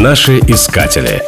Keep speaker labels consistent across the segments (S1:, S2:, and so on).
S1: Наши искатели.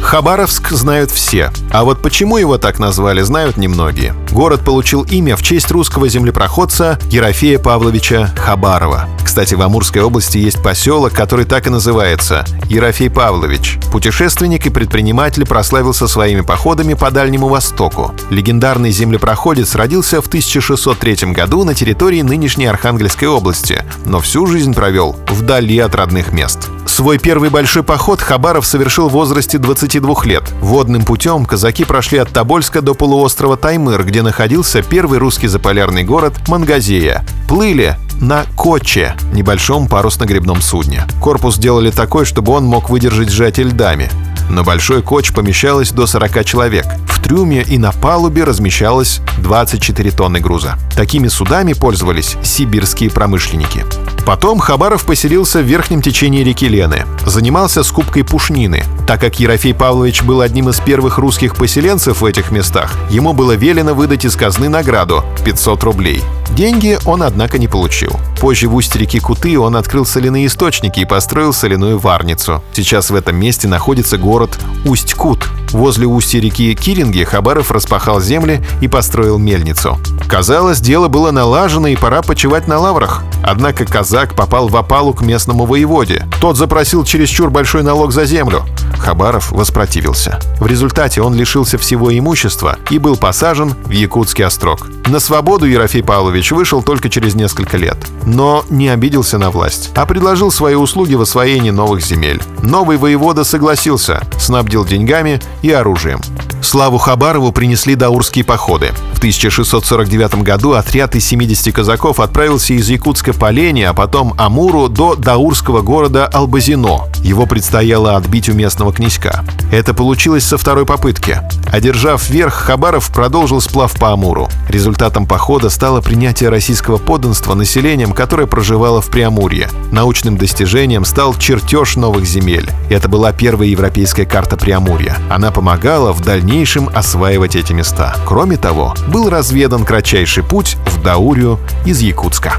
S2: Хабаровск знают все, а вот почему его так назвали, знают немногие. Город получил имя в честь русского землепроходца Ерофея Павловича Хабарова. Кстати, в Амурской области есть поселок, который так и называется – Ерофей Павлович. Путешественник и предприниматель прославился своими походами по Дальнему Востоку. Легендарный землепроходец родился в 1603 году на территории нынешней Архангельской области, но всю жизнь провел вдали от родных мест. Свой первый большой поход Хабаров совершил в возрасте 22 лет. Водным путем казаки прошли от Тобольска до полуострова Таймыр, где находился первый русский заполярный город Мангазея. Плыли на Коче, небольшом парусно-гребном судне. Корпус сделали такой, чтобы он мог выдержать сжатие льдами. На большой коч помещалось до 40 человек. В трюме и на палубе размещалось 24 тонны груза. Такими судами пользовались сибирские промышленники. Потом Хабаров поселился в верхнем течении реки Лены. Занимался скупкой пушнины. Так как Ерофей Павлович был одним из первых русских поселенцев в этих местах, ему было велено выдать из казны награду — 500 рублей. Деньги он, однако, не получил. Позже в устье реки Куты он открыл соляные источники и построил соляную варницу. Сейчас в этом месте находится город Усть-Кут. Возле устья реки Киринги Хабаров распахал земли и построил мельницу. Казалось, дело было налажено и пора почивать на лаврах. Однако казак попал в опалу к местному воеводе. Тот запросил чересчур большой налог за землю. Хабаров воспротивился. В результате он лишился всего имущества и был посажен в Якутский острог. На свободу Ерофей Павлович вышел только через несколько лет. Но не обиделся на власть, а предложил свои услуги в освоении новых земель. Новый воевода согласился, снабдил деньгами и оружием. Славу Хабарову принесли даурские походы. В 1649 году отряд из 70 казаков отправился из Якутска по Лене, а потом Амуру до даурского города Албазино. Его предстояло отбить у местного князька. Это получилось со второй попытки. Одержав верх, Хабаров продолжил сплав по Амуру. Результатом похода стало принятие российского подданства населением, которое проживало в Преамурье. Научным достижением стал чертеж новых земель. Это была первая европейская карта Преамурья. Она помогала в дальнейшем осваивать эти места. Кроме того, был разведан кратчайший путь в Даурию из Якутска.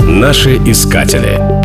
S1: Наши искатели.